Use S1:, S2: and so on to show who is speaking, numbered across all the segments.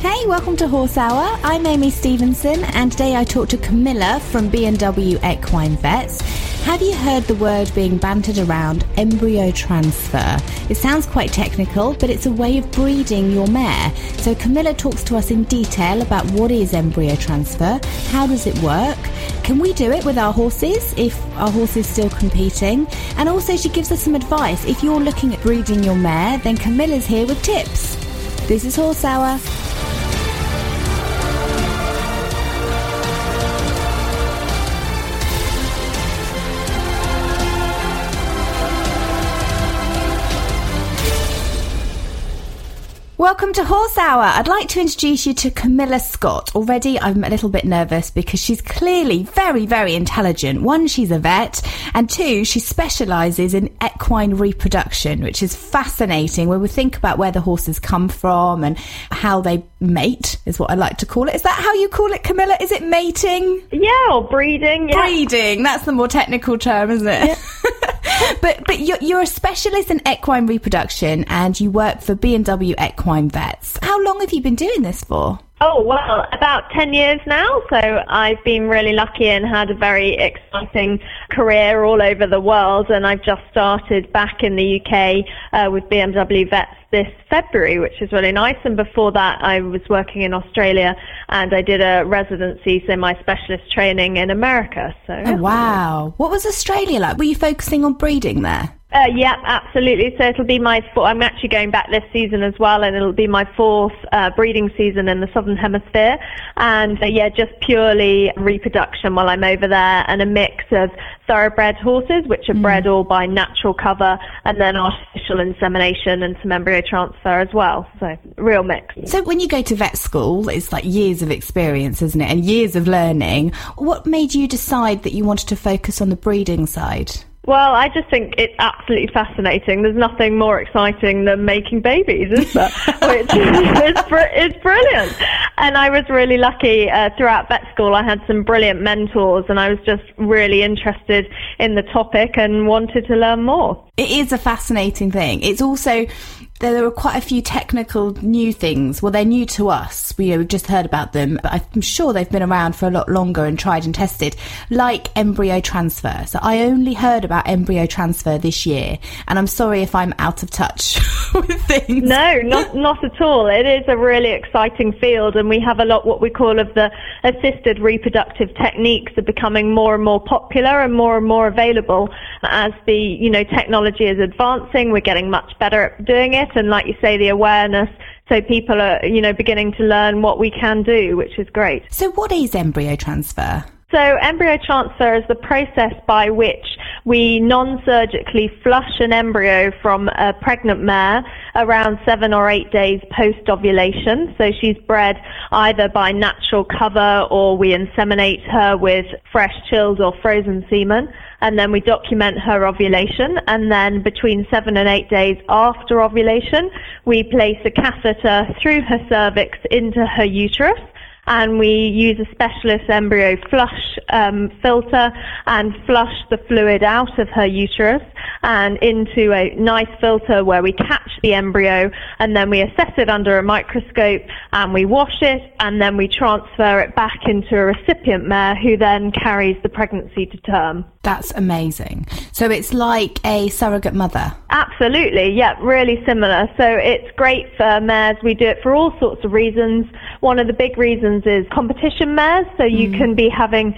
S1: Hey, welcome to Horse Hour. I'm Amy Stevenson, and today I talk to Camilla from B&W Equine Vets. Have you heard the word being bantered around embryo transfer? It sounds quite technical, but it's a way of breeding your mare. So Camilla talks to us in detail about what is embryo transfer, how does it work, can we do it with our horses if our horse is still competing, and also she gives us some advice. If you're looking at breeding your mare, then Camilla's here with tips. This is Horse Hour. Welcome to Horse Hour. I'd like to introduce you to Camilla Scott. Already, I'm a little bit nervous because she's clearly very, very intelligent. One, she's a vet, and two, she specialises in equine reproduction, which is fascinating. When we think about where the horses come from and how they mate, is what I like to call it. Is that how you call it, Camilla? Is it mating?
S2: Yeah, or breeding. Yeah.
S1: Breeding. That's the more technical term, isn't it? but but you're, you're a specialist in equine reproduction, and you work for B and W Equine Vets. How long have you been doing this for?
S2: Oh, well, about 10 years now. So I've been really lucky and had a very exciting career all over the world. And I've just started back in the UK uh, with B&W Vets this February, which is really nice. And before that, I was working in Australia and I did a residency, so my specialist training in America. So,
S1: Oh wow! What was Australia like? Were you focusing on breeding there?
S2: Uh, yeah, absolutely. So it'll be my. Four, I'm actually going back this season as well, and it'll be my fourth uh, breeding season in the southern hemisphere. And uh, yeah, just purely reproduction while I'm over there, and a mix of thoroughbred horses, which are bred all by natural cover, and then artificial insemination and some embryo transfer as well. So real mix.
S1: So when you go to vet school, it's like years of experience, isn't it, and years of learning. What made you decide that you wanted to focus on the breeding side?
S2: Well, I just think it's absolutely fascinating. There's nothing more exciting than making babies, is there? Which is, br- it's brilliant. And I was really lucky uh, throughout vet school. I had some brilliant mentors, and I was just really interested in the topic and wanted to learn more.
S1: It is a fascinating thing. It's also there are quite a few technical new things. Well, they're new to us. We, you know, we've just heard about them, but I'm sure they've been around for a lot longer and tried and tested, like embryo transfer. So I only heard about embryo transfer this year, and I'm sorry if I'm out of touch with things.
S2: No, not not at all. It is a really exciting field, and we have a lot what we call of the assisted reproductive techniques are becoming more and more popular and more and more available as the you know technology is advancing. We're getting much better at doing it, and like you say, the awareness. So people are you know beginning to learn what we can do, which is great.
S1: So what is embryo transfer?
S2: So embryo transfer is the process by which we non-surgically flush an embryo from a pregnant mare around seven or eight days post-ovulation. So she's bred either by natural cover or we inseminate her with fresh chilled or frozen semen and then we document her ovulation and then between seven and eight days after ovulation we place a catheter through her cervix into her uterus and we use a specialist embryo flush um, filter and flush the fluid out of her uterus and into a nice filter where we catch the embryo and then we assess it under a microscope and we wash it and then we transfer it back into a recipient mare who then carries the pregnancy to term.
S1: That's amazing. So it's like a surrogate mother.
S2: Absolutely, yeah, really similar. So it's great for mares. We do it for all sorts of reasons. One of the big reasons is competition mares. So you mm. can be having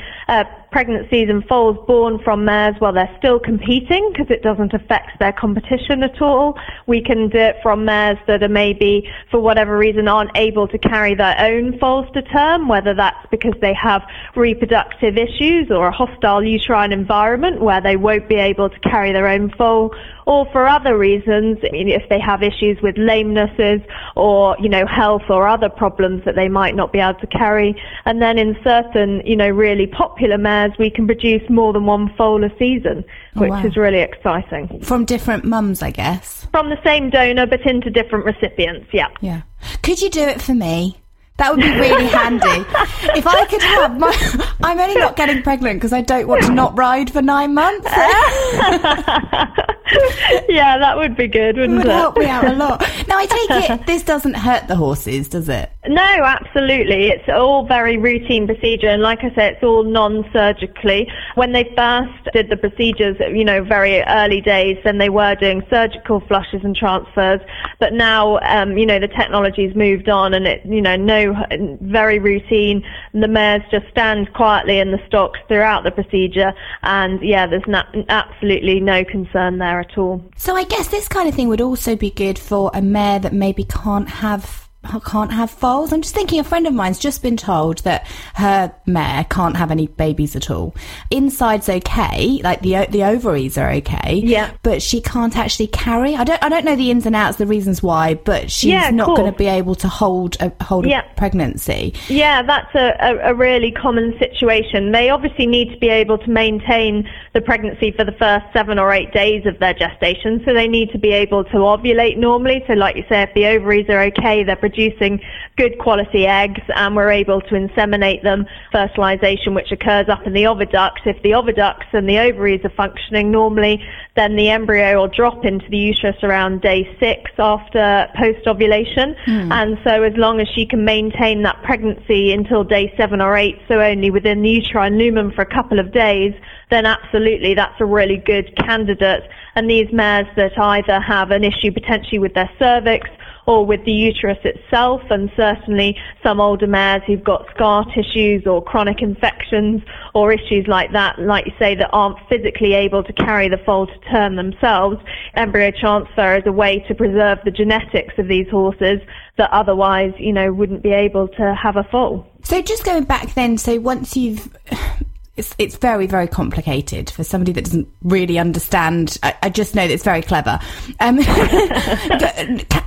S2: pregnancies and foals born from mares while they're still competing because it doesn't affect their competition at all. We can do it from mares that are maybe, for whatever reason, aren't able to carry their own foals to term, whether that's because they have reproductive issues or a hostile uterine environment where they won't be able to carry their own foal or for other reasons, I mean, if they have issues with lamenesses or, you know, health or other problems that they might not be able to carry. And then in certain, you know, really popular mares, we can produce more than one foal a season, oh, which oh, wow. is really exciting.
S1: From different mums, I guess?
S2: From the same donor, but into different recipients, yeah.
S1: Yeah. Could you do it for me? That would be really handy. If I could have my. I'm only not getting pregnant because I don't want to not ride for nine months.
S2: yeah, that would be good, wouldn't
S1: it?
S2: Would
S1: it? help me out a lot. Now, I take it this doesn't hurt the horses, does it?
S2: No, absolutely. It's all very routine procedure, and like I said, it's all non-surgically. When they first did the procedures, you know, very early days, then they were doing surgical flushes and transfers. But now, um, you know, the technology's moved on, and it, you know, no, very routine. The mares just stand quietly in the stocks throughout the procedure, and yeah, there's absolutely no concern there at all.
S1: So I guess this kind of thing would also be good for a mare that maybe can't have can't have foals. I'm just thinking a friend of mine's just been told that her mare can't have any babies at all. Inside's okay, like the the ovaries are okay.
S2: Yeah.
S1: But she can't actually carry. I don't I don't know the ins and outs, the reasons why, but she's yeah, not going to be able to hold a hold yeah. a pregnancy.
S2: Yeah, that's a, a, a really common situation. They obviously need to be able to maintain the pregnancy for the first seven or eight days of their gestation, so they need to be able to ovulate normally. So like you say, if the ovaries are okay, they're producing good quality eggs and we're able to inseminate them, fertilization which occurs up in the oviduct. If the oviducts and the ovaries are functioning normally, then the embryo will drop into the uterus around day six after post-ovulation. Mm. And so as long as she can maintain that pregnancy until day seven or eight, so only within the uterine lumen for a couple of days, then absolutely that's a really good candidate. And these mares that either have an issue potentially with their cervix or with the uterus itself, and certainly some older mares who've got scar tissues or chronic infections or issues like that, like you say, that aren't physically able to carry the foal to term themselves. Embryo transfer is a way to preserve the genetics of these horses that otherwise, you know, wouldn't be able to have a foal.
S1: So just going back then, so once you've it's it's very very complicated for somebody that doesn't really understand. I, I just know that it's very clever. Um,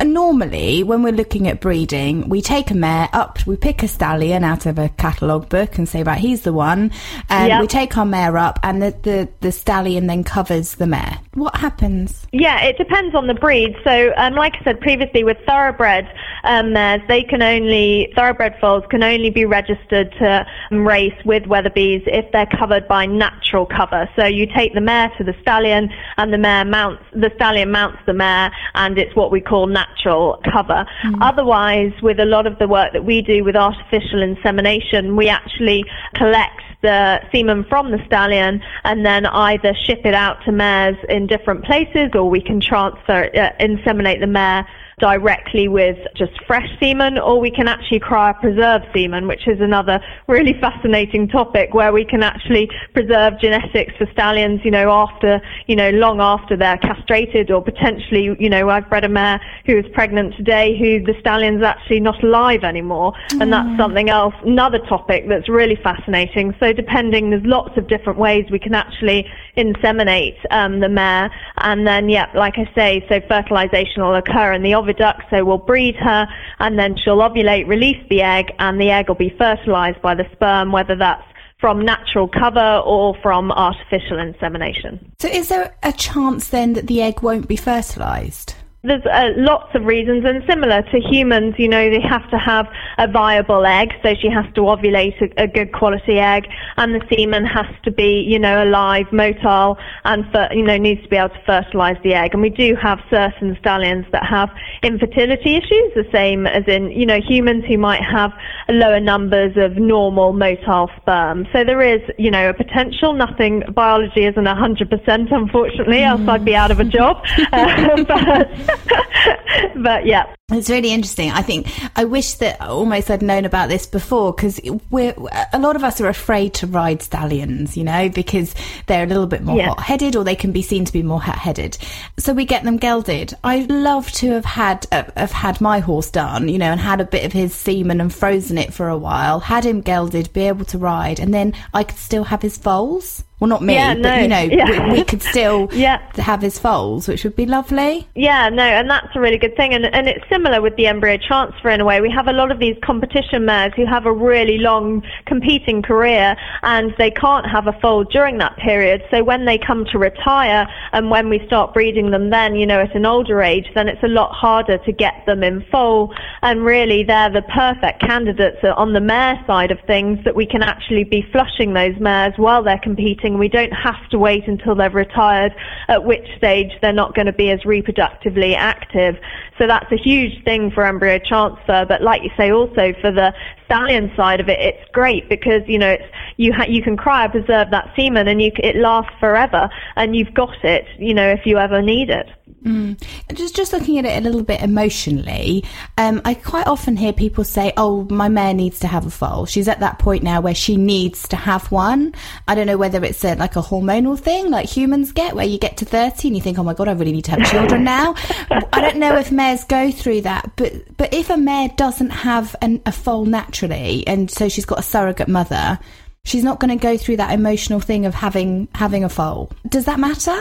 S1: normally, when we're looking at breeding, we take a mare up, we pick a stallion out of a catalogue book and say, right, he's the one. And yep. we take our mare up, and the, the the stallion then covers the mare. What happens?
S2: Yeah, it depends on the breed. So, um, like I said previously, with thoroughbred um, mares, they can only thoroughbred foals can only be registered to race with Weatherbys if they're covered by natural cover. So you take the mare to the stallion and the mare mounts, the stallion mounts the mare and it's what we call natural cover. Mm. Otherwise, with a lot of the work that we do with artificial insemination, we actually collect the semen from the stallion and then either ship it out to mares in different places or we can transfer, uh, inseminate the mare directly with just fresh semen, or we can actually cryopreserve semen, which is another really fascinating topic where we can actually preserve genetics for stallions, you know, after, you know, long after they're castrated, or potentially, you know, I've bred a mare who is pregnant today who the stallion's actually not alive anymore, mm. and that's mm. something else, another topic that's really fascinating. So depending, there's lots of different ways we can actually inseminate um, the mare, and then, yeah, like I say, so fertilization will occur in the oviduct, so we'll breed her, and then she'll ovulate, release the egg, and the egg will be fertilized by the sperm, whether that's from natural cover or from artificial insemination.
S1: So is there a chance then that the egg won't be fertilized?
S2: There's uh, lots of reasons, and similar to humans, you know, they have to have a viable egg, so she has to ovulate a, a good quality egg, and the semen has to be, you know, alive, motile, and for, you know, needs to be able to fertilize the egg. And we do have certain stallions that have infertility issues, the same as in, you know, humans who might have lower numbers of normal motile sperm. So there is, you know, a potential. Nothing, biology isn't 100%, unfortunately, mm. else I'd be out of a job. uh, but, but yeah.
S1: It's really interesting. I think I wish that almost I'd known about this before because we're a lot of us are afraid to ride stallions, you know, because they're a little bit more yeah. hot-headed or they can be seen to be more hot-headed. So we get them gelded. I'd love to have had uh, have had my horse done, you know, and had a bit of his semen and frozen it for a while, had him gelded, be able to ride, and then I could still have his foals. Well, not me, yeah, but no. you know, yeah. we, we, could still yeah. have his foals, which would be lovely.
S2: Yeah, no, and that's a really good thing. And, and it's similar with the embryo transfer in a way. We have a lot of these competition mares who have a really long competing career and they can't have a foal during that period. So when they come to retire and when we start breeding them then, you know, at an older age, then it's a lot harder to get them in foal. And really, they're the perfect candidates on the mare side of things that we can actually be flushing those mares while they're competing we don't have to wait until they've retired, at which stage they're not going to be as reproductively active. So that's a huge thing for embryo transfer. But like you say, also for the stallion side of it, it's great because you know it's you ha- you can cryopreserve that semen and you it lasts forever, and you've got it, you know, if you ever need it.
S1: Mm. Just just looking at it a little bit emotionally, um, I quite often hear people say, "Oh, my mare needs to have a foal. She's at that point now where she needs to have one." I don't know whether it's a, like a hormonal thing, like humans get, where you get to thirty and you think, "Oh my god, I really need to have children now." I don't know if mares go through that, but but if a mare doesn't have an, a foal naturally, and so she's got a surrogate mother, she's not going to go through that emotional thing of having having a foal. Does that matter?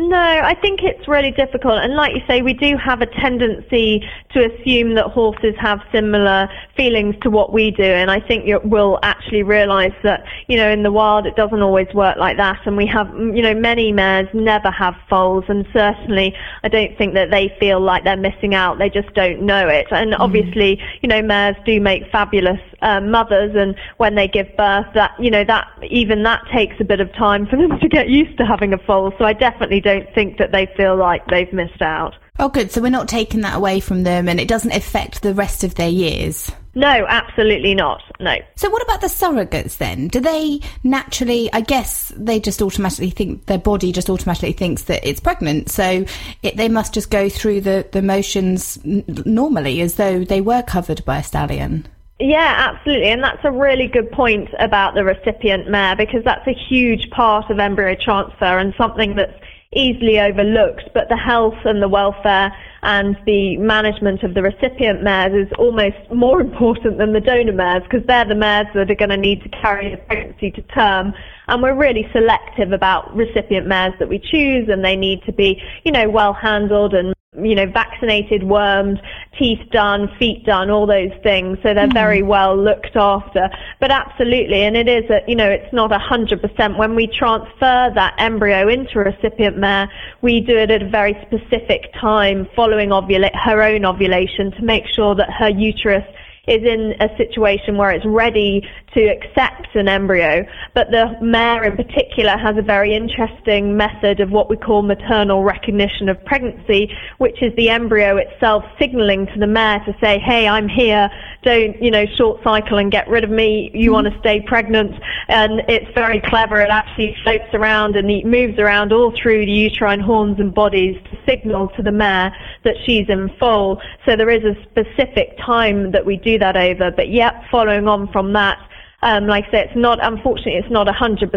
S2: No, I think it's really difficult. And like you say, we do have a tendency to assume that horses have similar feelings to what we do. And I think we'll actually realize that, you know, in the wild, it doesn't always work like that. And we have, you know, many mares never have foals. And certainly, I don't think that they feel like they're missing out. They just don't know it. And mm-hmm. obviously, you know, mares do make fabulous um, mothers. And when they give birth, that, you know, that, even that takes a bit of time for them to get used to having a foal. So I definitely don't think that they feel like they've missed out.
S1: Oh, good. So we're not taking that away from them and it doesn't affect the rest of their years.
S2: No, absolutely not. No.
S1: So, what about the surrogates then? Do they naturally, I guess they just automatically think, their body just automatically thinks that it's pregnant. So, it, they must just go through the, the motions n- normally as though they were covered by a stallion.
S2: Yeah, absolutely. And that's a really good point about the recipient mare because that's a huge part of embryo transfer and something that's easily overlooked, but the health and the welfare and the management of the recipient mares is almost more important than the donor mares because they're the mares that are going to need to carry the pregnancy to term. And we're really selective about recipient mares that we choose and they need to be, you know, well handled and you know, vaccinated, wormed, teeth done, feet done, all those things. So they're mm. very well looked after. But absolutely, and it is, a, you know, it's not hundred percent. When we transfer that embryo into a recipient mare, we do it at a very specific time following ovula- her own ovulation to make sure that her uterus is in a situation where it's ready to accept an embryo. But the mare in particular has a very interesting method of what we call maternal recognition of pregnancy, which is the embryo itself signaling to the mare to say, hey, I'm here, don't, you know, short cycle and get rid of me, you mm-hmm. want to stay pregnant. And it's very clever. It actually floats around and it moves around all through the uterine horns and bodies to signal to the mare that she's in foal. So there is a specific time that we do that over. But yet, following on from that, um, like I say, it's not, unfortunately, it's not 100%.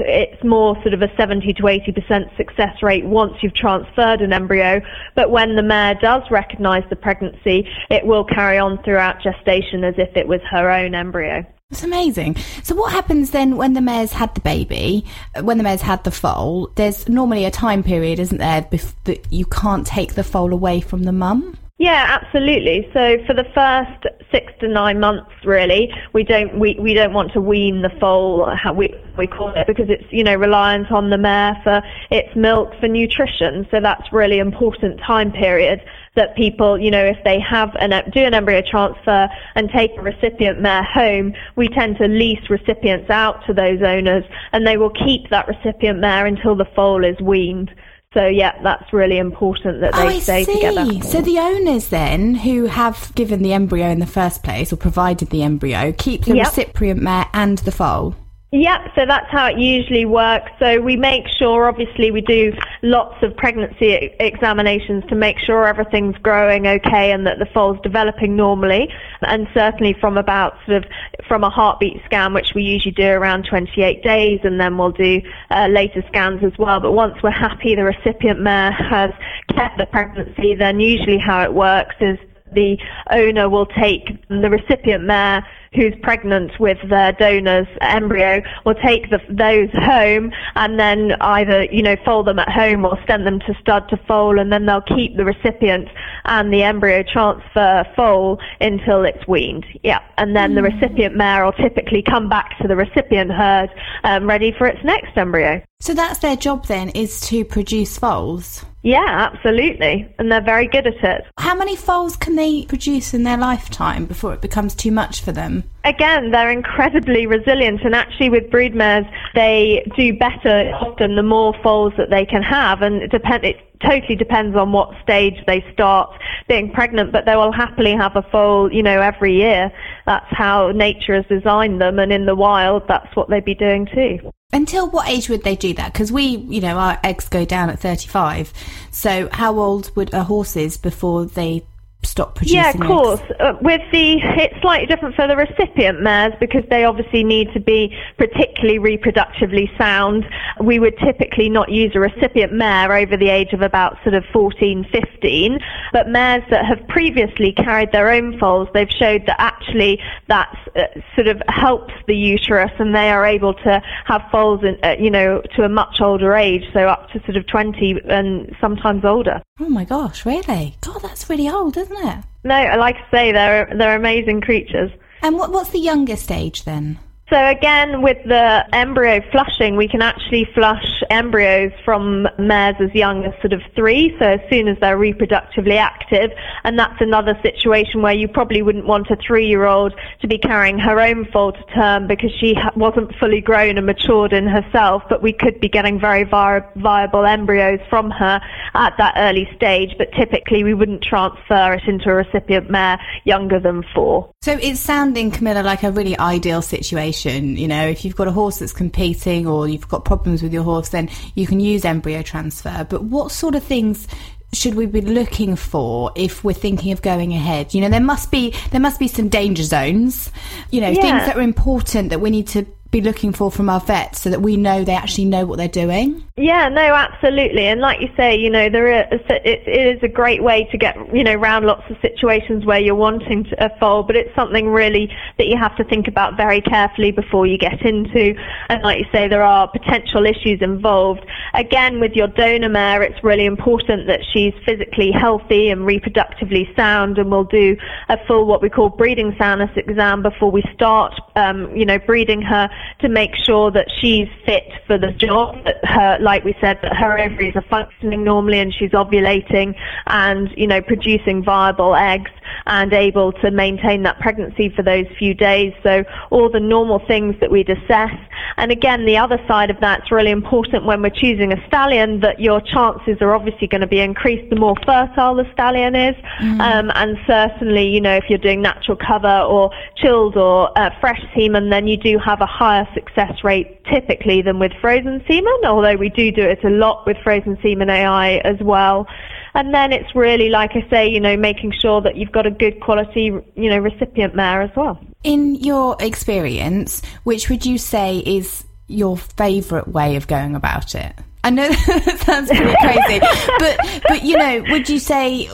S2: It's more sort of a 70 to 80% success rate once you've transferred an embryo. But when the mare does recognize the pregnancy, it will carry on throughout gestation as if it was her own embryo.
S1: It's amazing. So, what happens then when the mare's had the baby, when the mare's had the foal? There's normally a time period, isn't there, that you can't take the foal away from the mum?
S2: Yeah, absolutely. So for the first six to nine months, really, we don't we, we don't want to wean the foal, how we we call it, because it's you know reliant on the mare for its milk for nutrition. So that's really important time period that people, you know, if they have an do an embryo transfer and take a recipient mare home, we tend to lease recipients out to those owners, and they will keep that recipient mare until the foal is weaned. So yeah, that's really important that oh, they
S1: oh,
S2: stay
S1: see.
S2: together.
S1: So the owners then, who have given the embryo in the first place or provided the embryo, keep the
S2: Yep.
S1: recipient mare and the foal.
S2: Yep, so that's how it usually works. So we make sure, obviously, we do lots of pregnancy examinations to make sure everything's growing okay and that the foal's developing normally. And certainly from about sort of from a heartbeat scan, which we usually do around 28 days, and then we'll do uh, later scans as well. But once we're happy the recipient mare has kept the pregnancy, then usually how it works is the owner will take the recipient mare who's pregnant with their donor's embryo will take the, those home and then either you know fold them at home or send them to stud to foal and then they'll keep the recipient and the embryo transfer foal until it's weaned. Yeah. And then the recipient mare will typically come back to the recipient herd um, ready for its next embryo.
S1: So that's their job then, is to produce foals.
S2: yeah absolutely. And they're very good at it.
S1: How many foals can they produce in their lifetime before it becomes too much for them?
S2: Again, they're incredibly resilient, and actually, with brood mares, they do better often the more foals that they can have, and it depend. It totally depends on what stage they start being pregnant, but they will happily have a foal, you know, every year. That's how nature has designed them, and in the wild, that's what they'd be doing too.
S1: Until what age would they do that? Because we, you know, our eggs go down at 35. So how old would a horses before they stop producing
S2: Yeah, of course. Uh, with the, it's slightly different for the recipient mares because they obviously need to be particularly reproductively sound. We would typically not use a recipient mare over the age of about sort of 14, 15, but mares that have previously carried their own foals, they've showed that actually that uh, sort of helps the uterus and they are able to have foals, in, uh, you know, to a much older age, so up to sort of 20 and sometimes older.
S1: Oh my gosh, really? God, that's really old, isn't it?
S2: No, like I say, they're they're amazing creatures.
S1: And what, what's the youngest age then?
S2: So again, with the embryo flushing, we can actually flush embryos from mares as young as sort of three, so as soon as they're reproductively active. And that's another situation where you probably wouldn't want a three-year-old to be carrying her own foal to term because she wasn't fully grown and matured in herself, but we could be getting very vi- viable embryos from her at that early stage, but typically we wouldn't transfer it into a recipient mare younger than four.
S1: So it's sounding, Camilla, like a really ideal situation. You know, if you've got a horse that's competing or you've got problems with your horse, then you can use embryo transfer. But what sort of things should we be looking for if we're thinking of going ahead? You know, there must be there must be some danger zones. You know,
S2: Yeah.
S1: things that are important that we need to be looking for from our vets so that we know they actually know what they're doing.
S2: Yeah, no, absolutely. And like you say, you know, there is, it, it is a great way to get, you know, around lots of situations where you're wanting to a foal, but it's something really that you have to think about very carefully before you get into. And like you say, there are potential issues involved. Again, with your donor mare, it's really important that she's physically healthy and reproductively sound, and we'll do a full what we call breeding soundness exam before we start, um, you know, breeding her to make sure that she's fit for the job. That her, like we said, that her ovaries are functioning normally and she's ovulating and you know producing viable eggs and able to maintain that pregnancy for those few days. So all the normal things that we'd assess. And again, the other side of that's really important when we're choosing a stallion that your chances are obviously going to be increased the more fertile the stallion is. Um, and certainly, you know, if you're doing natural cover or chilled or uh, fresh semen, then you do have a higher success rate typically than with frozen semen, although we do do it a lot with frozen semen AI as well. And then it's really, like I say, you know, making sure that you've got a good quality, you know, recipient mare as well.
S1: In your experience, which would you say is your favourite way of going about it? I know that sounds pretty crazy, but but you know, would you say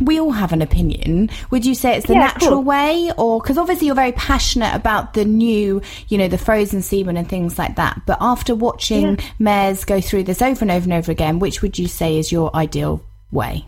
S1: we all have an opinion? Would you say it's the
S2: Yeah,
S1: natural way, or because obviously you're very passionate about the new, you know, the frozen semen and things like that. But after watching mares go through this over and over and over again, which would you say is your ideal way?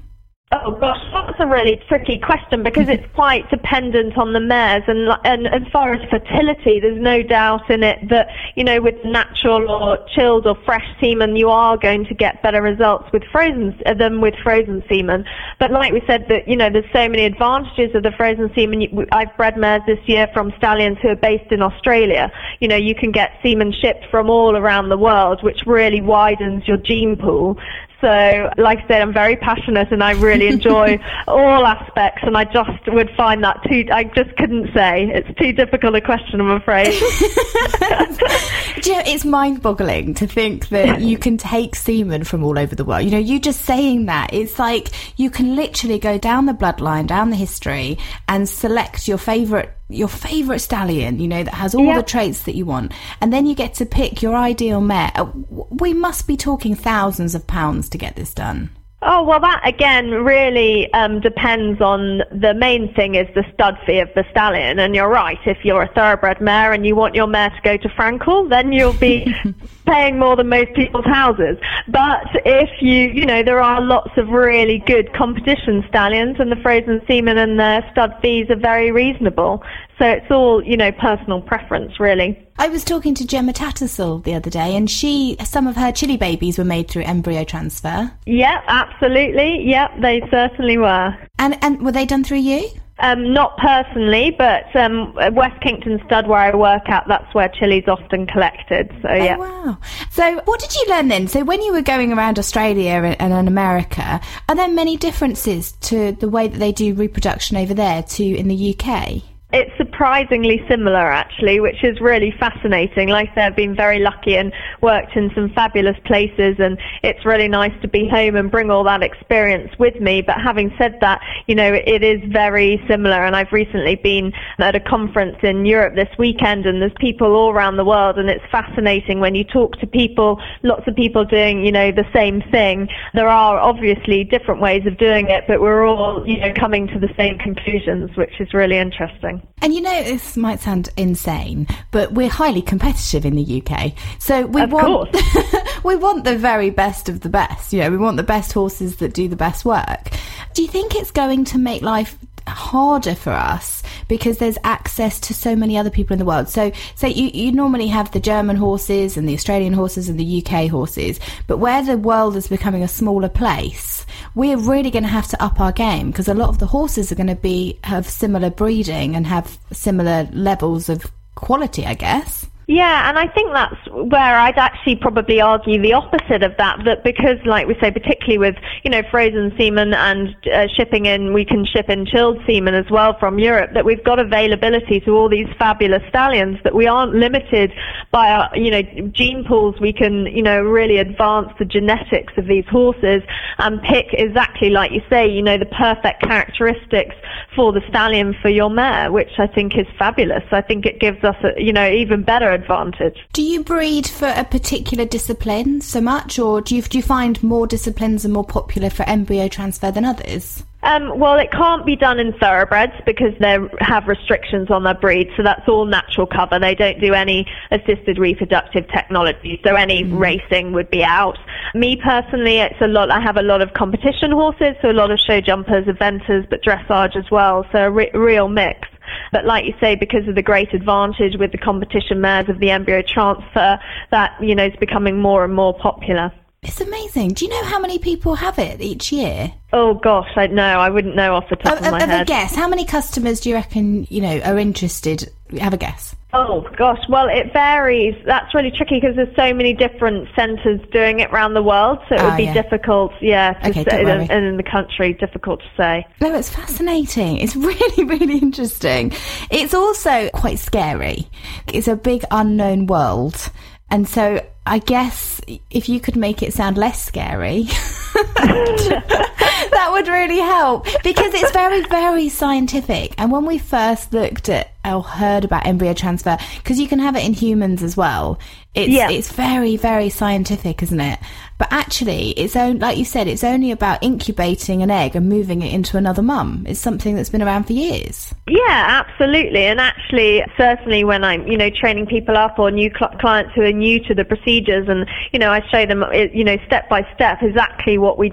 S2: Oh, gosh, that's a really tricky question because it's quite dependent on the mares, and and as far as fertility, there's no doubt in it that you know with natural or chilled or fresh semen, you are going to get better results with frozen uh, than with frozen semen. But like we said, that you know there's so many advantages of the frozen semen. I've bred mares this year from stallions who are based in Australia. You know, you can get semen shipped from all around the world, which really widens your gene pool. So, like I said, I'm very passionate and I really enjoy all aspects, and I just would find that too. I just couldn't say. It's too difficult a question, I'm afraid.
S1: Do you know, it's mind boggling to think that you can take semen from all over the world. You know, you just saying that, it's like you can literally go down the bloodline, down the history, and select your favourite your favorite stallion, you know, that has all yep. the traits that you want, and then you get to pick your ideal mare. Uh, we must be talking thousands of pounds to get this done.
S2: Oh, well, that again really um, depends on the main thing is the stud fee of the stallion. And you're right, if you're a thoroughbred mare and you want your mare to go to Frankel, then you'll be paying more than most people's houses. But if you, you know, there are lots of really good competition stallions and the frozen semen and the stud fees are very reasonable. So it's all, you know, personal preference, really.
S1: I was talking to Gemma Tattersall the other day, and she, some of her Chilli babies were made through embryo transfer.
S2: Yeah, absolutely. Yep, they certainly were.
S1: And and were they done through you?
S2: Um, not personally, but um, West Kington Stud, where I work at, that's where Chilli's often collected. So yeah.
S1: Oh, wow. So what did you learn then? So when you were going around Australia and, and America, are there many differences to the way that they do reproduction over there to in the UK?
S2: It's surprisingly similar, actually, which is really fascinating. Like I said, I've been very lucky and worked in some fabulous places, and it's really nice to be home and bring all that experience with me. But having said that, you know, it is very similar, and I've recently been at a conference in Europe this weekend, and there's people all around the world, and it's fascinating when you talk to people, lots of people doing, you know, the same thing. There are obviously different ways of doing it, but we're all, you know, coming to the same conclusions, which is really interesting.
S1: And you know, this might sound insane, but we're highly competitive in the UK. So we
S2: of
S1: want we want the very best of the best. You know, we want the best horses that do the best work. Do you think it's going to make life harder for us because there's access to so many other people in the world. So, so you, you normally have the German horses and the Australian horses and the UK horses, but where the world is becoming a smaller place, we're really going to have to up our game because a lot of the horses are going to be have similar breeding and have similar levels of quality, I guess.
S2: Yeah, and I think that's where I'd actually probably argue the opposite of that, that because, like we say, particularly with, you know, frozen semen and uh, shipping in, we can ship in chilled semen as well from Europe, that we've got availability to all these fabulous stallions, that we aren't limited by our, you know, gene pools. We can, you know, really advance the genetics of these horses and pick exactly, like you say, you know, the perfect characteristics for the stallion for your mare, which I think is fabulous. I think it gives us, a, you know, even better advantage.
S1: Do you breed for a particular discipline so much, or do you, do you find more disciplines are more popular for embryo transfer than others?
S2: Um, well, it can't be done in thoroughbreds because they have restrictions on their breed, so that's all natural cover. They don't do any assisted reproductive technology, so any mm. racing would be out. Me personally, it's a lot. I have a lot of competition horses, so a lot of show jumpers, eventers, but dressage as well. So a re- real mix. But like you say, because of the great advantage with the competition mares of the embryo transfer, that, you know, is becoming more and more popular.
S1: It's amazing. Do you know how many people have it each year?
S2: Oh gosh, I know. I wouldn't know off the top of, of my
S1: head.
S2: Have a
S1: guess. How many customers do you reckon you know are interested? Have a guess.
S2: Oh gosh, well it varies. That's really tricky because there's so many different centres doing it around the world, so it would ah, be yeah. difficult. Yeah, to
S1: okay,
S2: say,
S1: and
S2: in the country, difficult to say.
S1: No, it's fascinating. It's really, really interesting. It's also quite scary. It's a big unknown world, and so I guess if you could make it sound less scary, that would really help because it's very, very scientific. And when we first looked at or heard about embryo transfer, because you can have it in humans as well, it's yeah. it's very, very scientific, isn't it? But actually, it's only, like you said, it's only about incubating an egg and moving it into another mum. It's something that's been around for years.
S2: Yeah, absolutely. And actually, certainly when I'm, you know, training people up or new cl- clients who are new to the procedures, and you know, I show them, you know, step by step exactly what we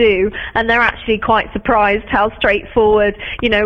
S2: Do and they're actually quite surprised how straightforward you know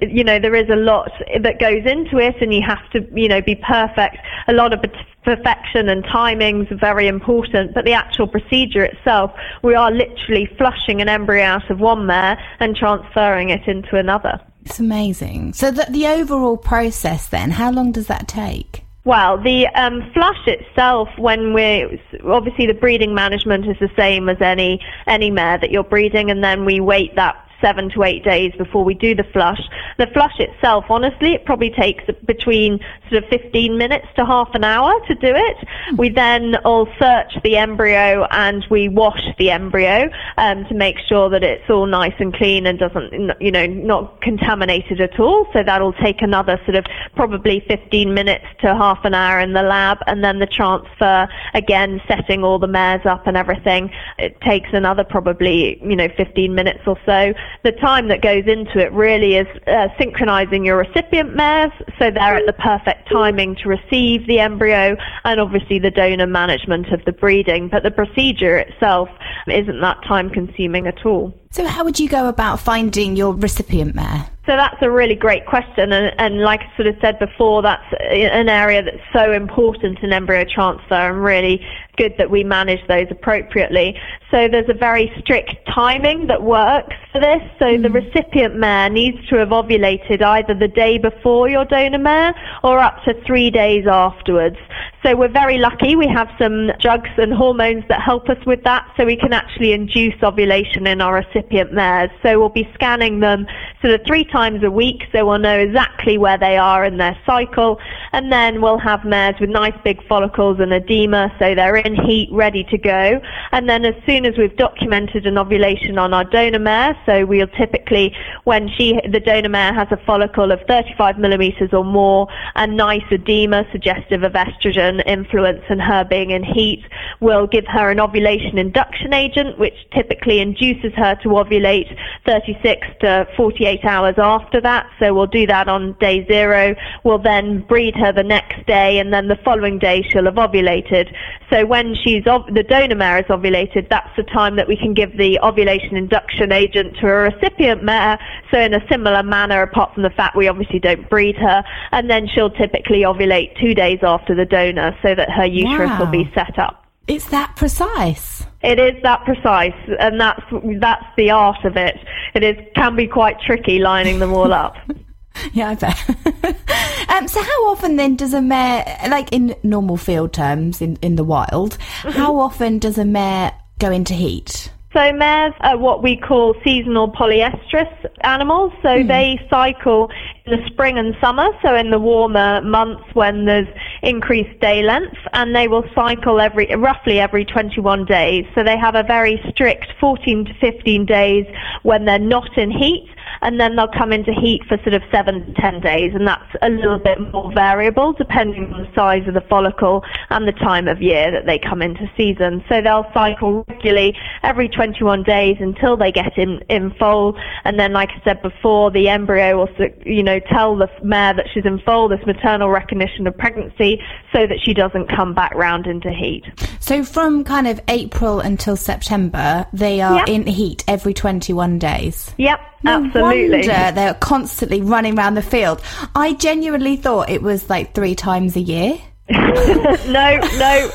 S2: you know there is a lot that goes into it and you have to you know be perfect a lot of perfection and timings are very important but the actual procedure itself we are literally flushing an embryo out of one mare and transferring it into another
S1: It's amazing. So the, the overall process then, how long does that take?
S2: Well, the um, flush itself, when we're obviously the breeding management is the same as any any mare that you're breeding, and then we wait that seven to eight days before we do the flush. The flush itself, honestly, it probably takes between sort of 15 minutes to half an hour to do it. We then all search the embryo and we wash the embryo um, to make sure that it's all nice and clean and doesn't, you know, not contaminated at all. So that'll take another sort of probably 15 minutes to half an hour in the lab, and then the transfer again, setting all the mares up and everything. It takes another probably, you know, 15 minutes or so. The time that goes into it really is uh, synchronizing your recipient mares so they're at the perfect timing to receive the embryo, and obviously the donor management of the breeding. But the procedure itself isn't that time consuming at all.
S1: So how would you go about finding your recipient mare?
S2: So that's a really great question, and, and like I sort of said before, that's an area that's so important in embryo transfer, and really good that we manage those appropriately. So there's a very strict timing that works for this. So the mm-hmm. recipient mare needs to have ovulated either the day before your donor mare or up to three days afterwards. So we're very lucky. We have some drugs and hormones that help us with that, so we can actually induce ovulation in our recipient mares. So we'll be scanning them sort of three times a week, so we'll know exactly where they are in their cycle, and then we'll have mares with nice big follicles and edema, so they're in heat, ready to go. And then as soon as we've documented an ovulation on our donor mare, so we'll typically, when she, the donor mare has a follicle of 35 millimeters or more and nice edema suggestive of estrogen influence and her being in heat, we'll give her an ovulation induction agent, which typically induces her to ovulate 36 to 48 hours after that. So we'll do that on day zero. We'll then breed her the next day, and then the following day she'll have ovulated. So when she's ov- the donor mare is ovulated, that's the time that we can give the ovulation induction agent to a recipient mare. So in a similar manner, apart from the fact we obviously don't breed her, and then she'll typically ovulate two days after the donor, so that her uterus will be set up.
S1: It's that precise.
S2: It is that precise, and that's that's the art of it. It is can be quite tricky lining them all up.
S1: Yeah, I bet. um, so how often then does a mare, like in normal field terms in, in the wild, how often does a mare go into heat?
S2: So mares are what we call seasonal polyestrous animals. So they cycle in the spring and summer. So in the warmer months when there's increased day length, and they will cycle every roughly every 21 days. So they have a very strict 14 to 15 days when they're not in heat and then they'll come into heat for sort of seven to ten days, and that's a little bit more variable depending on the size of the follicle and the time of year that they come into season. So they'll cycle regularly every 21 days until they get in, in foal, and then, like I said before, the embryo will, you know, tell the mare that she's in foal, this maternal recognition of pregnancy, so that she doesn't come back round into heat.
S1: So from kind of April until September, they are yep. in heat every 21 days.
S2: Yep.
S1: No
S2: Absolutely.
S1: wonder they're constantly running around the field. I genuinely thought it was like three times a year.
S2: no, no,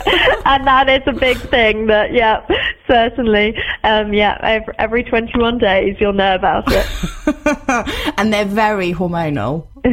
S2: and that is a big thing. That yeah, certainly, um, yeah, every, every twenty-one days you'll know about it.
S1: and they're very hormonal.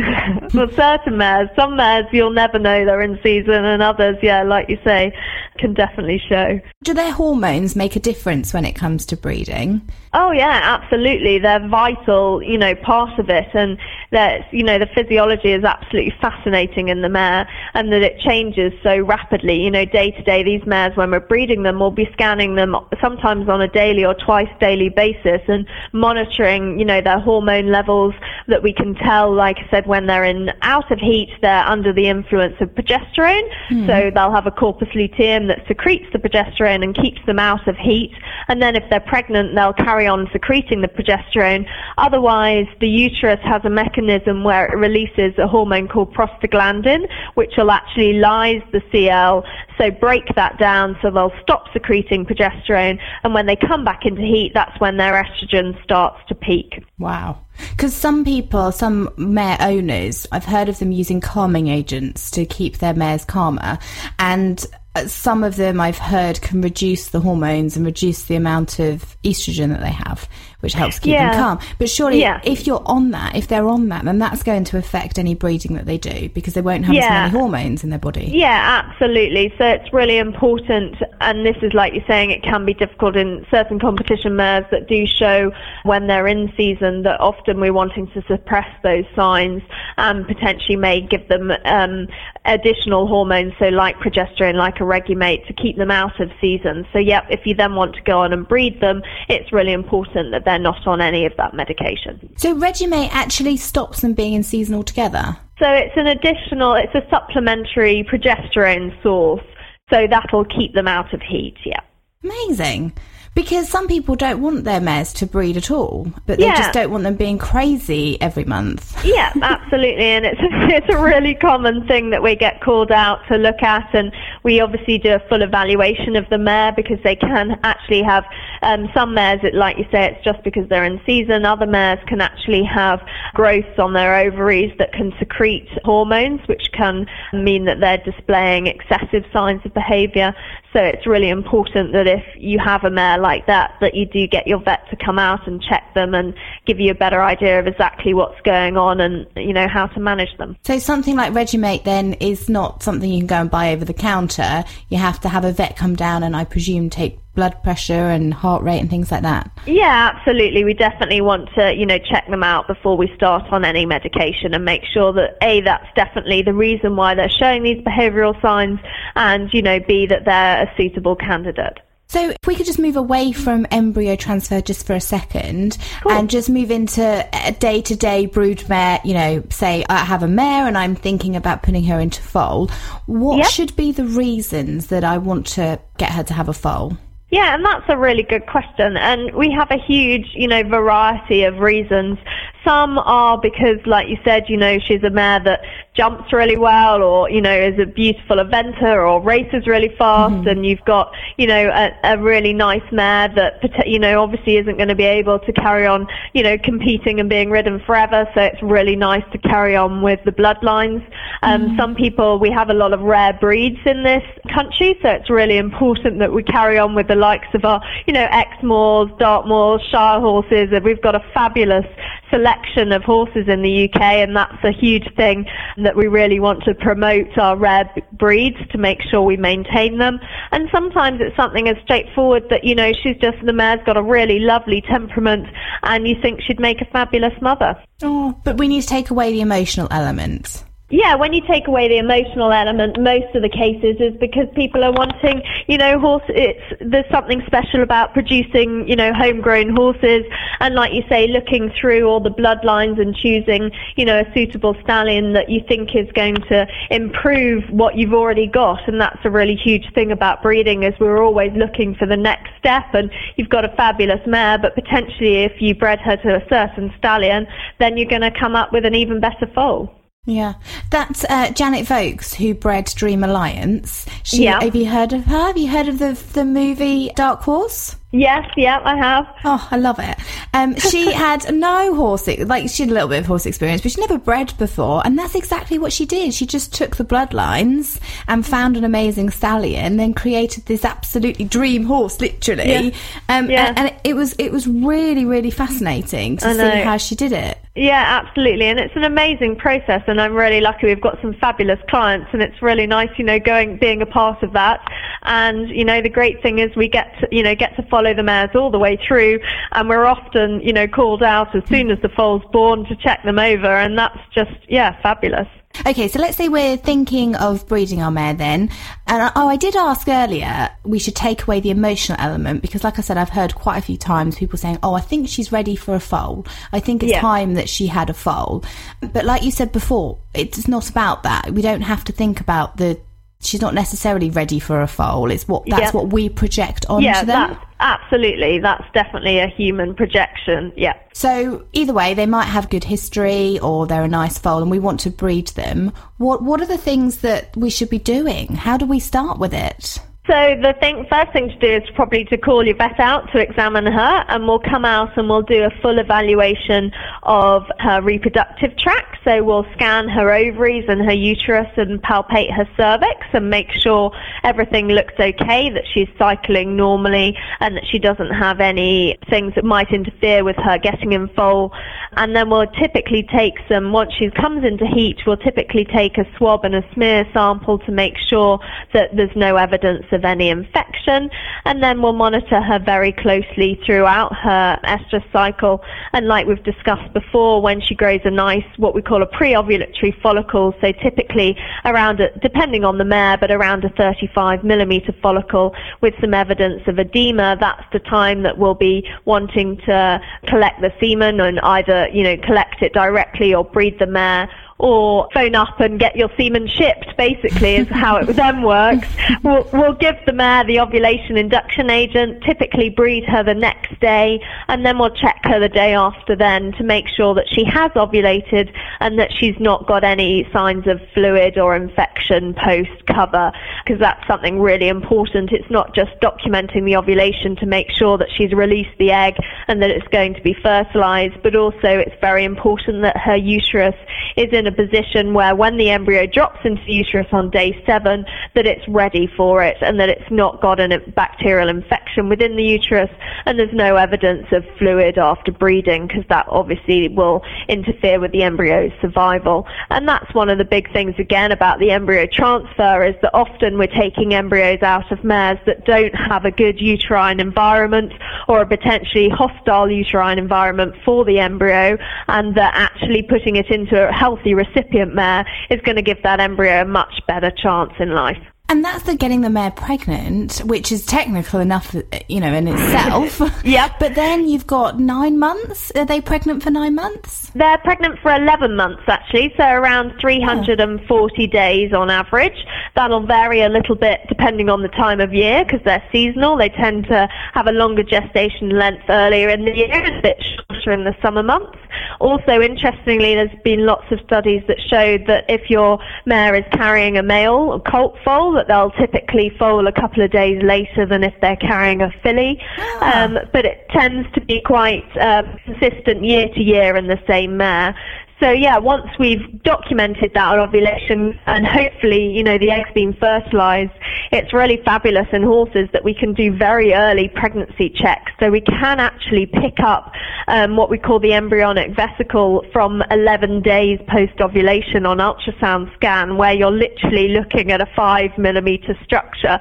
S2: For certain mares, some mares you'll never know they're in season, and others, yeah, like you say, can definitely show.
S1: Do their hormones make a difference when it comes to breeding?
S2: Oh yeah, absolutely. They're vital, you know, part of it, and that you know the physiology is absolutely fascinating in the mare, and that it changes so rapidly. You know, day to day, these mares, when we're breeding them, we'll be scanning them sometimes on a daily or twice daily basis, and monitoring, you know, their hormone levels. That we can tell, like I said, when they're in out of heat, they're under the influence of progesterone, mm. so they'll have a corpus luteum that secretes the progesterone and keeps them out of heat, and then if they're pregnant, they'll carry on secreting the progesterone. Otherwise, the uterus has a mechanism where it releases a hormone called prostaglandin, which will actually lyse the CL, so break that down so they'll stop secreting progesterone. And when they come back into heat, that's when their estrogen starts to peak.
S1: Wow. Because some people, some mare owners, I've heard of them using calming agents to keep their mares calmer. And uh, some of them I've heard can reduce the hormones and reduce the amount of estrogen that they have, which helps keep yeah. them calm. But surely, yeah. if you're on that, if they're on that, then that's going to affect any breeding that they do because they won't have yeah. as many hormones in their body.
S2: Yeah, absolutely. So it's really important, and this is like you're saying, it can be difficult in certain competition mares that do show when they're in season that often we're wanting to suppress those signs and potentially may give them um, additional hormones, so like progesterone, like a Regumate, to keep them out of season. So, yep, if you then want to go on and breed them, it's really important that they're not on any of that medication.
S1: So, Regumate actually stops them being in season altogether?
S2: So, it's an additional, it's a supplementary progesterone source. So, that'll keep them out of heat, yeah.
S1: Amazing. Because some people don't want their mares to breed at all, but they yeah. just don't want them being crazy every month.
S2: Yeah, absolutely, and it's it's a really common thing that we get called out to look at, and we obviously do a full evaluation of the mare because they can actually have um, some mares. Like you say, it's just because they're in season. Other mares can actually have growths on their ovaries that can secrete hormones, which can mean that they're displaying excessive signs of behaviour. So it's really important that if you have a mare like that, that you do get your vet to come out and check them and give you a better idea of exactly what's going on and, you know, how to manage them.
S1: So something like Regumate then is not something you can go and buy over the counter. You have to have a vet come down and I presume take blood pressure and heart rate and things like that?
S2: Yeah, absolutely. We definitely want to, you know, check them out before we start on any medication and make sure that A, that's definitely the reason why they're showing these behavioural signs and, you know, B, that they're a suitable candidate.
S1: So, if we could just move away from embryo transfer just for a second cool. and just move into a day to day brood mare, you know, say I have a mare and I'm thinking about putting her into foal, what yep. should be the reasons that I want to get her to have a foal?
S2: Yeah, and that's a really good question. And we have a huge, you know, variety of reasons. Some are because, like you said, you know, she's a mare that jumps really well or, you know, is a beautiful eventer or races really fast mm-hmm. and you've got, you know, a, a really nice mare that, you know, obviously isn't going to be able to carry on, you know, competing and being ridden forever. So it's really nice to carry on with the bloodlines. Um, mm-hmm. Some people, we have a lot of rare breeds in this country. So it's really important that we carry on with the likes of our, you know, Exmoors, Dartmoors, Shire horses. We've got a fabulous selection of horses in the UK and that's a huge thing that we really want to promote our rare breeds to make sure we maintain them. And sometimes it's something as straightforward that, you know, she's just, the mare's got a really lovely temperament and you think she'd make a fabulous mother.
S1: Oh, but we need to take away the emotional element.
S2: Yeah, when you take away the emotional element, most of the cases is because people are wanting, you know, horse. It's there's something special about producing, you know, homegrown horses, and like you say, looking through all the bloodlines and choosing, you know, a suitable stallion that you think is going to improve what you've already got, and that's a really huge thing about breeding is we're always looking for the next step. And you've got a fabulous mare, but potentially if you bred her to a certain stallion, then you're going to come up with an even better foal.
S1: Yeah, that's uh, Janet Vokes who bred Dream Alliance. She,
S2: Yeah.
S1: Have you heard of her? Have you heard of the the movie Dark Horse?
S2: Yes, yeah, I have.
S1: Oh, I love it. Um, she had no horse, like she had a little bit of horse experience, but she never bred before, and that's exactly what she did. She just took the bloodlines and found an amazing stallion, then created this absolutely dream horse, literally.
S2: Yeah.
S1: Um,
S2: Yeah.
S1: and, and it was it was really really fascinating to see how she did it.
S2: Yeah, absolutely. And it's an amazing process and I'm really lucky we've got some fabulous clients and it's really nice, you know, going being a part of that. And, you know, the great thing is we get to, you know, get to follow the mares all the way through and we're often, you know, called out as soon as the foal's born to check them over and that's just, yeah, fabulous.
S1: Okay, so let's say we're thinking of breeding our mare then. And uh, oh, I did ask earlier, we should take away the emotional element because, like I said, I've heard quite a few times people saying, oh, I think she's ready for a foal. I think it's
S2: Yeah.
S1: time that she had a foal. But like you said before, it's not about that. We don't have to think about the. She's not necessarily ready for a foal. It's what that's
S2: Yeah.
S1: what we project onto
S2: yeah,
S1: them.
S2: that's absolutely, that's definitely a human projection. Yeah.
S1: So either way, they might have good history or they're a nice foal, and we want to breed them. What What are the things that we should be doing? How do we start with it?
S2: So the thing, first thing to do is probably to call your vet out to examine her, and we'll come out and we'll do a full evaluation of her reproductive tract. So we'll scan her ovaries and her uterus and palpate her cervix and make sure everything looks okay, that she's cycling normally, and that she doesn't have any things that might interfere with her getting in foal. And then we'll typically take some, once she comes into heat, we'll typically take a swab and a smear sample to make sure that there's no evidence of any infection. And then we'll monitor her very closely throughout her estrus cycle. And like we've discussed before, when she grows a nice, what we call a pre-ovulatory follicle, so typically around, a, depending on the mare, but around a 35 millimeter follicle with some evidence of edema, that's the time that we'll be wanting to collect the semen and either, you know, collect it directly or breed the mare or phone up and get your semen shipped, basically, is how it then works. We'll, we'll give the mare the ovulation induction agent, typically breed her the next day, and then we'll check her the day after then to make sure that she has ovulated and that she's not got any signs of fluid or infection post cover, because that's something really important. It's not just documenting the ovulation to make sure that she's released the egg and that it's going to be fertilized, but also it's very important that her uterus is in a position where when the embryo drops into the uterus on day seven, that it's ready for it and that it's not got a bacterial infection within the uterus and there's no evidence of fluid after breeding because that obviously will interfere with the embryo's survival. And that's one of the big things again about the embryo transfer is that often we're taking embryos out of mares that don't have a good uterine environment or a potentially hostile uterine environment for the embryo and that actually putting it into a healthy recipient mare is going to give that embryo a much better chance in life.
S1: And that's the getting the mare pregnant, which is technical enough, you know, in itself.
S2: Yep.
S1: But then you've got nine months. Are they pregnant for nine months?
S2: They're pregnant for 11 months actually, so around 340 days on average. That'll vary a little bit depending on the time of year because they're seasonal. They tend to have a longer gestation length earlier in the year and a bit shorter in the summer months. Also, interestingly, there's been lots of studies that showed that if your mare is carrying a male, a colt foal, that they'll typically foal a couple of days later than if they're carrying a filly. Um, but it tends to be quite um, consistent year to year in the same mare. So yeah, once we've documented that ovulation and hopefully, you know, the egg's been fertilized, it's really fabulous in horses that we can do very early pregnancy checks. So we can actually pick up um, what we call the embryonic vesicle from 11 days post-ovulation on ultrasound scan, where you're literally looking at a five millimeter structure.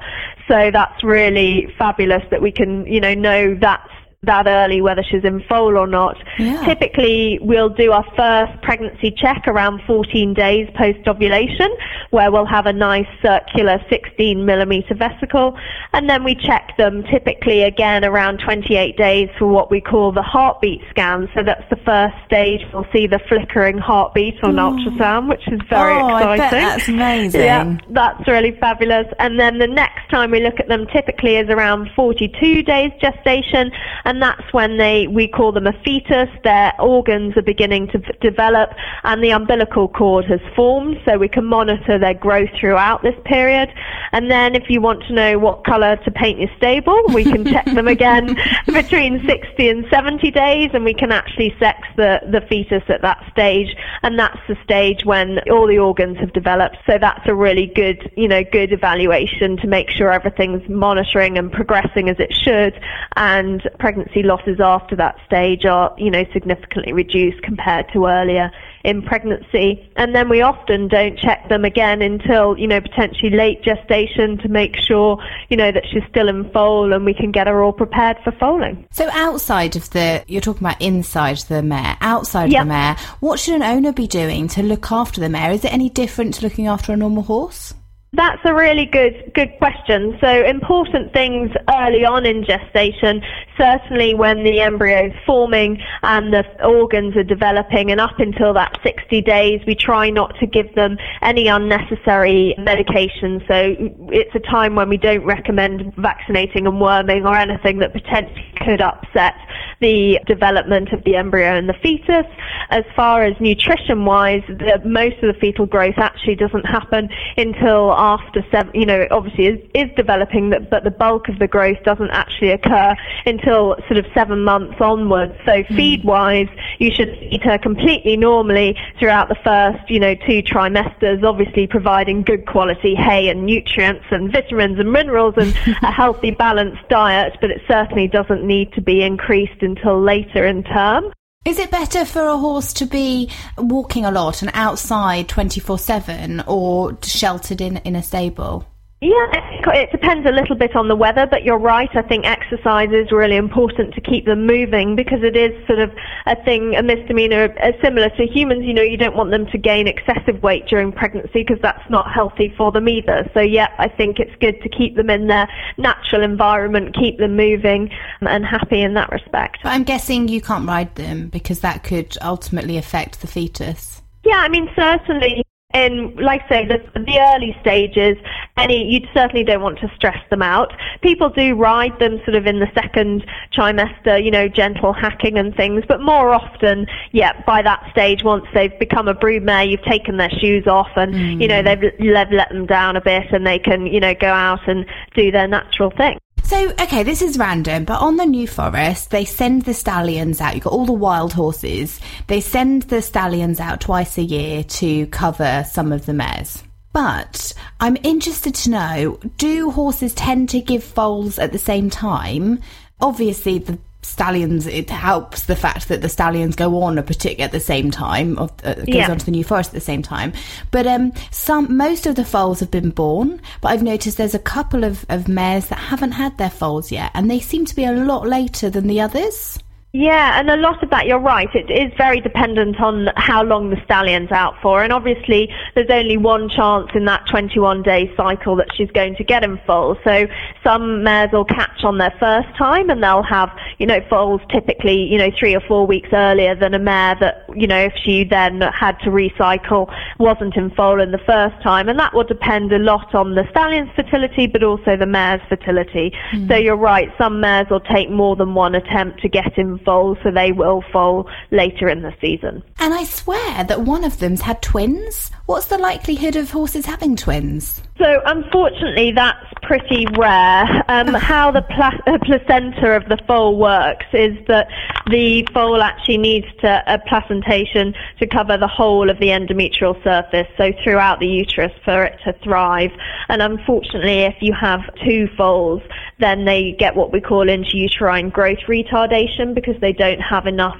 S2: So that's really fabulous that we can, you know, know that's that early whether she's in foal or not.
S1: Yeah.
S2: Typically, we'll do our first pregnancy check around 14 days post ovulation, where we'll have a nice circular 16 millimeter vesicle, and then we check them typically again around 28 days for what we call the heartbeat scan. So that's the first stage. We'll see the flickering heartbeat on oh. ultrasound, which is very
S1: oh,
S2: exciting.
S1: I bet that's amazing.
S2: Yeah, that's really fabulous. And then the next time we look at them typically is around 42 days gestation, and that's when they we call them a fetus. Their organs are beginning to develop, and the umbilical cord has formed, so we can monitor their growth throughout this period. And then, if you want to know what colour to paint your stable, we can check them again between 60 and 70 days, and we can actually sex the the fetus at that stage, and that's the stage when all the organs have developed. So that's a really good, you know, good evaluation to make sure everything's monitoring and progressing as it should, and pregnancy losses after that stage are, you know, significantly reduced compared to earlier in pregnancy. And then we often don't check them again until, you know, potentially late gestation to make sure, you know, that she's still in foal and we can get her all prepared for foaling.
S1: So outside of the, you're talking about inside the mare, outside
S2: Yep.
S1: of the mare, what should an owner be doing to look after the mare? Is it any different to looking after a normal horse?
S2: That's a really good good question. So important things early on in gestation, certainly when the embryo is forming and the organs are developing and up until that 60 days, we try not to give them any unnecessary medication. So it's a time when we don't recommend vaccinating and worming or anything that potentially could upset the development of the embryo and the fetus. As far as nutrition wise, the, most of the fetal growth actually doesn't happen until after seven, you know, obviously is, is developing, but the bulk of the growth doesn't actually occur until sort of seven months onwards. So hmm. feed wise, you should feed her completely normally throughout the first, you know, two trimesters, obviously providing good quality hay and nutrients and vitamins and minerals and a healthy balanced diet, but it certainly doesn't need to be increased until later in term.
S1: Is it better for a horse to be walking a lot and outside 24 7 or sheltered in, in a stable?
S2: Yeah, it depends a little bit on the weather, but you're right. I think exercise is really important to keep them moving because it is sort of a thing, a misdemeanor, uh, similar to humans. You know, you don't want them to gain excessive weight during pregnancy because that's not healthy for them either. So, yeah, I think it's good to keep them in their natural environment, keep them moving and happy in that respect.
S1: But I'm guessing you can't ride them because that could ultimately affect the fetus.
S2: Yeah, I mean, certainly in, like I say, the, the early stages, any you certainly don't want to stress them out. People do ride them sort of in the second trimester, you know, gentle hacking and things, but more often, yeah, by that stage, once they've become a broodmare, you've taken their shoes off and, you know, mm. they've, they've let them down a bit and they can, you know, go out and do their natural thing.
S1: So, okay, this is random, but on the New Forest, they send the stallions out. You've got all the wild horses. They send the stallions out twice a year to cover some of the mares. But I'm interested to know do horses tend to give foals at the same time? Obviously, the stallions, it helps the fact that the stallions go on a particular at the same time, of, uh, goes
S2: Yeah.
S1: on to the New Forest at the same time. But um, some, most of the foals have been born, but I've noticed there's a couple of, of mares that haven't had their foals yet, and they seem to be a lot later than the others.
S2: Yeah, and a lot of that, you're right, it is very dependent on how long the stallion's out for. And obviously, there's only one chance in that 21 day cycle that she's going to get in foal. So some mares will catch on their first time and they'll have, you know, foals typically, you know, three or four weeks earlier than a mare that, you know, if she then had to recycle, wasn't in foal in the first time. And that will depend a lot on the stallion's fertility, but also the mare's fertility. Hmm. So you're right, some mares will take more than one attempt to get in so they will foal later in the season.
S1: And I swear that one of them's had twins. What's the likelihood of horses having twins?
S2: So unfortunately, that's pretty rare. Um, how the pla- uh, placenta of the foal works is that the foal actually needs to a placentation to cover the whole of the endometrial surface, so throughout the uterus for it to thrive. And unfortunately, if you have two foals, then they get what we call intrauterine growth retardation because they don't have enough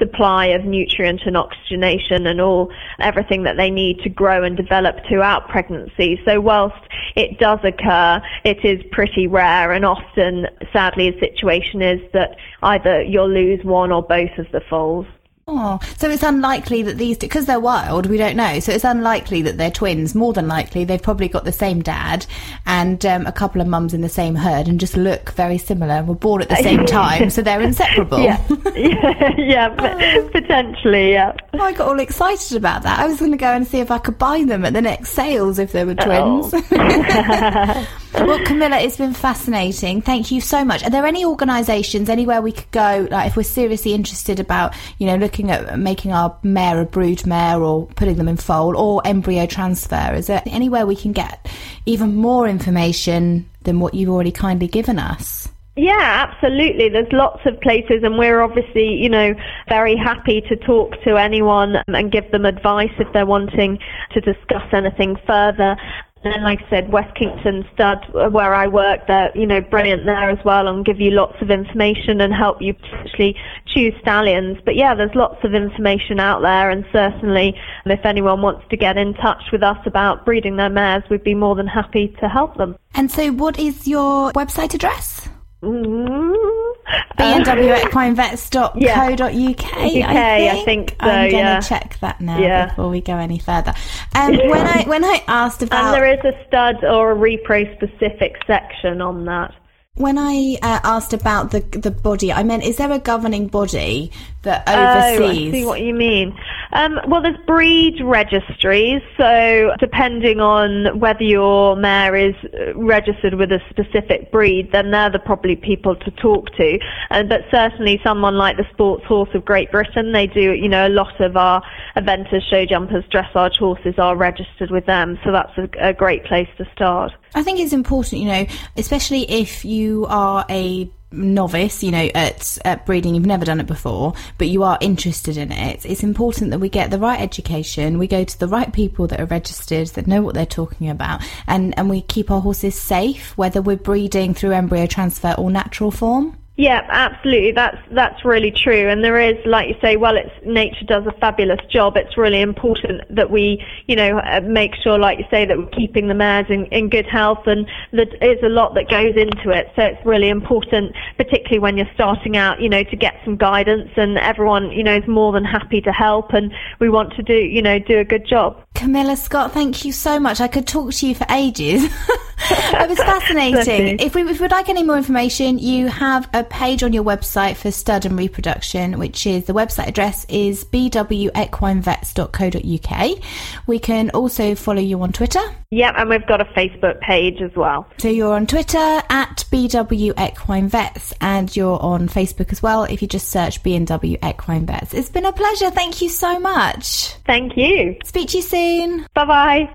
S2: supply of nutrient and oxygenation and all everything that they need to grow and develop throughout pregnancy. So whilst it does occur, it is pretty rare and often, sadly, the situation is that either you'll lose one or both of the foals.
S1: Oh, so it's unlikely that these, because they're wild, we don't know. So it's unlikely that they're twins. More than likely, they've probably got the same dad and um, a couple of mums in the same herd and just look very similar. And were born at the same time, so they're inseparable.
S2: yeah, yeah, yeah potentially, yeah.
S1: Oh, I got all excited about that. I was going to go and see if I could buy them at the next sales if they were twins. Oh. well, Camilla, it's been fascinating. Thank you so much. Are there any organisations anywhere we could go, like if we're seriously interested about, you know, looking at making our mare a brood mare or putting them in foal or embryo transfer? Is there anywhere we can get even more information than what you've already kindly given us?
S2: Yeah, absolutely. There's lots of places, and we're obviously, you know, very happy to talk to anyone and give them advice if they're wanting to discuss anything further. And like I said, West Kington Stud, uh, where I work, they're you know brilliant there as well, and give you lots of information and help you potentially choose stallions. But yeah, there's lots of information out there, and certainly if anyone wants to get in touch with us about breeding their mares, we'd be more than happy to help them.
S1: And so, what is your website address?
S2: Mm-hmm.
S1: bnwequinevets.co.uk. Yeah. UK, I think.
S2: I think so,
S1: I'm
S2: going
S1: to check that now yeah. before we go any further. Um, when I when I asked about,
S2: and there is a stud or a repro specific section on that.
S1: When I uh, asked about the the body, I meant is there a governing body that
S2: oversees?
S1: Oh,
S2: I see what you mean. Um, well, there's breed registries, so depending on whether your mare is uh, registered with a specific breed, then they're the probably people to talk to. And but certainly someone like the Sports Horse of Great Britain, they do. You know, a lot of our eventers, show jumpers, dressage horses are registered with them, so that's a, a great place to start.
S1: I think it's important, you know, especially if you are a novice, you know, at, at breeding, you've never done it before, but you are interested in it, it's important that we get the right education, we go to the right people that are registered, that know what they're talking about, and, and we keep our horses safe, whether we're breeding through embryo transfer or natural form.
S2: Yeah, absolutely. That's that's really true. And there is, like you say, well, it's nature does a fabulous job. It's really important that we, you know, uh, make sure, like you say, that we're keeping the mares in, in good health, and there is a lot that goes into it. So it's really important, particularly when you're starting out, you know, to get some guidance. And everyone, you know, is more than happy to help, and we want to do, you know, do a good job.
S1: Camilla Scott, thank you so much. I could talk to you for ages. it was fascinating. if we if we'd like any more information, you have a page on your website for stud and reproduction, which is the website address is bwequinevets.co.uk. We can also follow you on Twitter.
S2: Yep, and we've got a Facebook page as well.
S1: So you're on Twitter at bwequinevets and you're on Facebook as well if you just search B&W Equine Vets. It's been a pleasure. Thank you so much.
S2: Thank you.
S1: Speak to you soon.
S2: Bye bye.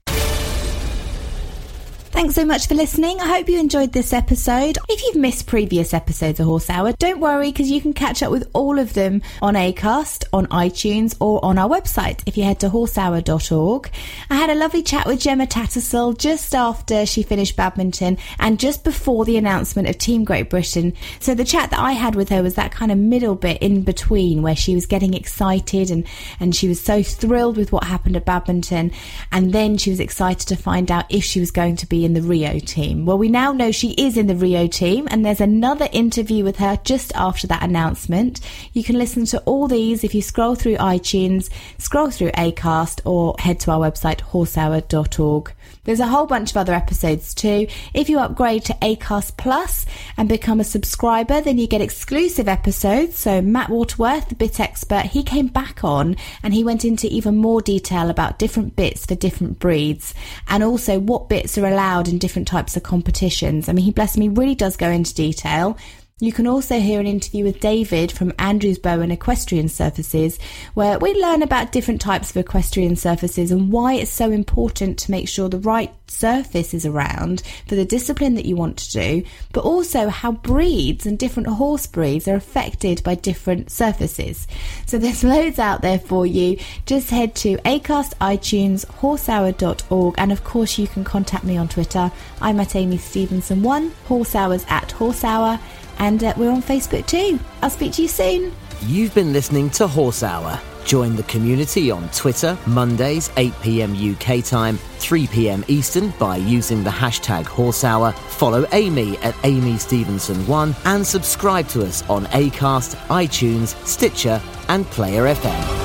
S1: Thanks so much for listening. I hope you enjoyed this episode. If you've missed previous episodes of Horse Hour, don't worry because you can catch up with all of them on Acast, on iTunes, or on our website if you head to horsehour.org. I had a lovely chat with Gemma Tattersall just after she finished Badminton and just before the announcement of Team Great Britain. So the chat that I had with her was that kind of middle bit in between where she was getting excited and, and she was so thrilled with what happened at Badminton. And then she was excited to find out if she was going to be in the Rio team. Well, we now know she is in the Rio team, and there's another interview with her just after that announcement. You can listen to all these if you scroll through iTunes, scroll through Acast, or head to our website horsehour.org. There's a whole bunch of other episodes too. If you upgrade to Acast Plus and become a subscriber, then you get exclusive episodes. So Matt Waterworth, the bit expert, he came back on and he went into even more detail about different bits for different breeds and also what bits are allowed in different types of competitions. I mean, he bless me really does go into detail. You can also hear an interview with David from Andrews Bowen Equestrian Surfaces, where we learn about different types of equestrian surfaces and why it's so important to make sure the right surface is around for the discipline that you want to do, but also how breeds and different horse breeds are affected by different surfaces. So there's loads out there for you. Just head to Acast, iTunes, horsehour.org, and of course you can contact me on Twitter. I'm at Amy Stevenson1, horse hours at horse hour And uh, we're on Facebook too. I'll speak to you soon.
S3: You've been listening to Horse Hour. Join the community on Twitter, Mondays, 8 pm UK time, 3 pm Eastern by using the hashtag Horse Hour. Follow Amy at Amy Stevenson1 and subscribe to us on Acast, iTunes, Stitcher, and Player FM.